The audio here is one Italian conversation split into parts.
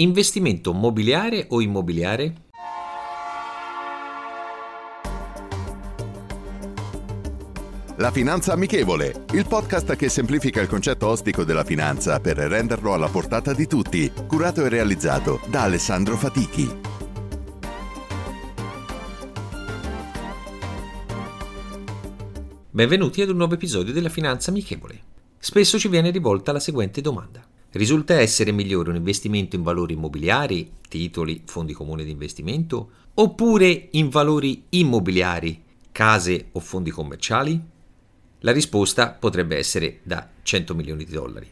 Investimento mobiliare o immobiliare? La Finanza Amichevole, il podcast che semplifica il concetto ostico della finanza per renderlo alla portata di tutti, curato e realizzato da Alessandro Fatichi. Benvenuti ad un nuovo episodio della Finanza Amichevole. Spesso ci viene rivolta la seguente domanda. Risulta essere migliore un investimento in valori immobiliari, titoli, fondi comuni di investimento, oppure in valori immobiliari, case o fondi commerciali? La risposta potrebbe essere da 100 milioni di dollari.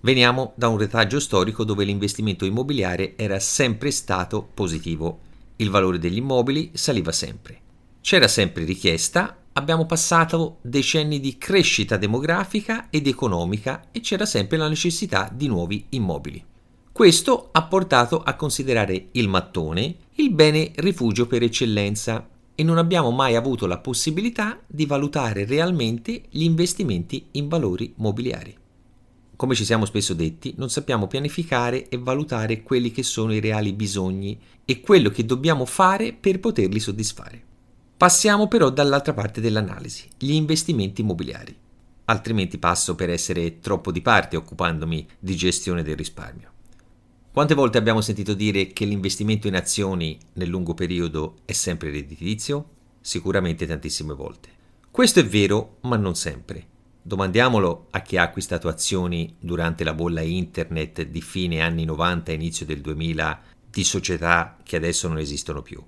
Veniamo da un retaggio storico dove l'investimento immobiliare era sempre stato positivo. Il valore degli immobili saliva sempre. C'era sempre richiesta, abbiamo passato decenni di crescita demografica ed economica e c'era sempre la necessità di nuovi immobili. Questo ha portato a considerare il mattone il bene rifugio per eccellenza e non abbiamo mai avuto la possibilità di valutare realmente gli investimenti in valori mobiliari. Come ci siamo spesso detti, non sappiamo pianificare e valutare quelli che sono i reali bisogni e quello che dobbiamo fare per poterli soddisfare. Passiamo però dall'altra parte dell'analisi, gli investimenti immobiliari. Altrimenti passo per essere troppo di parte occupandomi di gestione del risparmio. Quante volte abbiamo sentito dire che l'investimento in azioni nel lungo periodo è sempre redditizio? Sicuramente tantissime volte. Questo è vero, ma non sempre. Domandiamolo a chi ha acquistato azioni durante la bolla internet di fine anni 90 e inizio del 2000 di società che adesso non esistono più.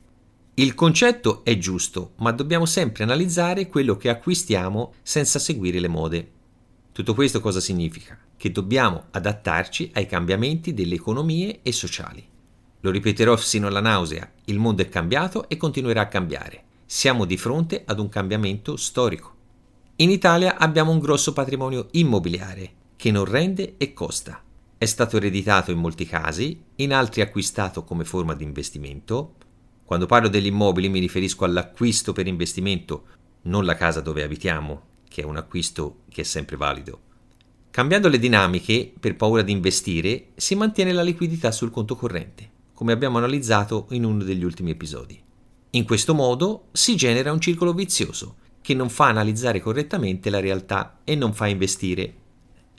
Il concetto è giusto, ma dobbiamo sempre analizzare quello che acquistiamo senza seguire le mode. Tutto questo cosa significa? Che dobbiamo adattarci ai cambiamenti delle economie e sociali. Lo ripeterò sino alla nausea, il mondo è cambiato e continuerà a cambiare. Siamo di fronte ad un cambiamento storico. In Italia abbiamo un grosso patrimonio immobiliare che non rende e costa. È stato ereditato in molti casi, in altri acquistato come forma di investimento. Quando parlo degli immobili mi riferisco all'acquisto per investimento, non la casa dove abitiamo, che è un acquisto che è sempre valido. Cambiando le dinamiche, per paura di investire, si mantiene la liquidità sul conto corrente, come abbiamo analizzato in uno degli ultimi episodi. In questo modo si genera un circolo vizioso che non fa analizzare correttamente la realtà e non fa investire.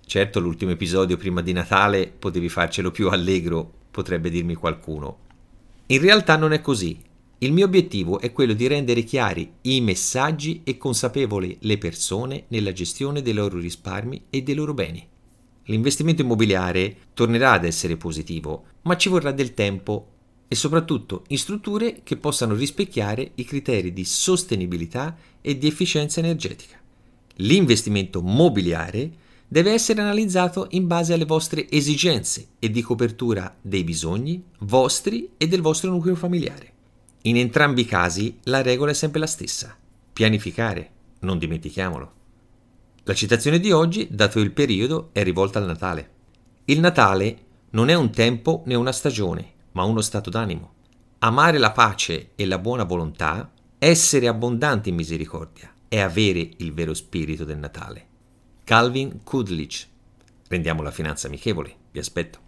Certo, l'ultimo episodio prima di Natale potevi farcelo più allegro, potrebbe dirmi qualcuno. In realtà non è così, il mio obiettivo è quello di rendere chiari i messaggi e consapevoli le persone nella gestione dei loro risparmi e dei loro beni. L'investimento immobiliare tornerà ad essere positivo, ma ci vorrà del tempo e soprattutto in strutture che possano rispecchiare i criteri di sostenibilità e di efficienza energetica. L'investimento mobiliare deve essere analizzato in base alle vostre esigenze e di copertura dei bisogni vostri e del vostro nucleo familiare. In entrambi i casi la regola è sempre la stessa. Pianificare, non dimentichiamolo. La citazione di oggi, dato il periodo, è rivolta al Natale. Il Natale non è un tempo né una stagione, ma uno stato d'animo. Amare la pace e la buona volontà, essere abbondanti in misericordia, è avere il vero spirito del Natale. Calvin Kudlich. Rendiamo la finanza amichevole. Vi aspetto.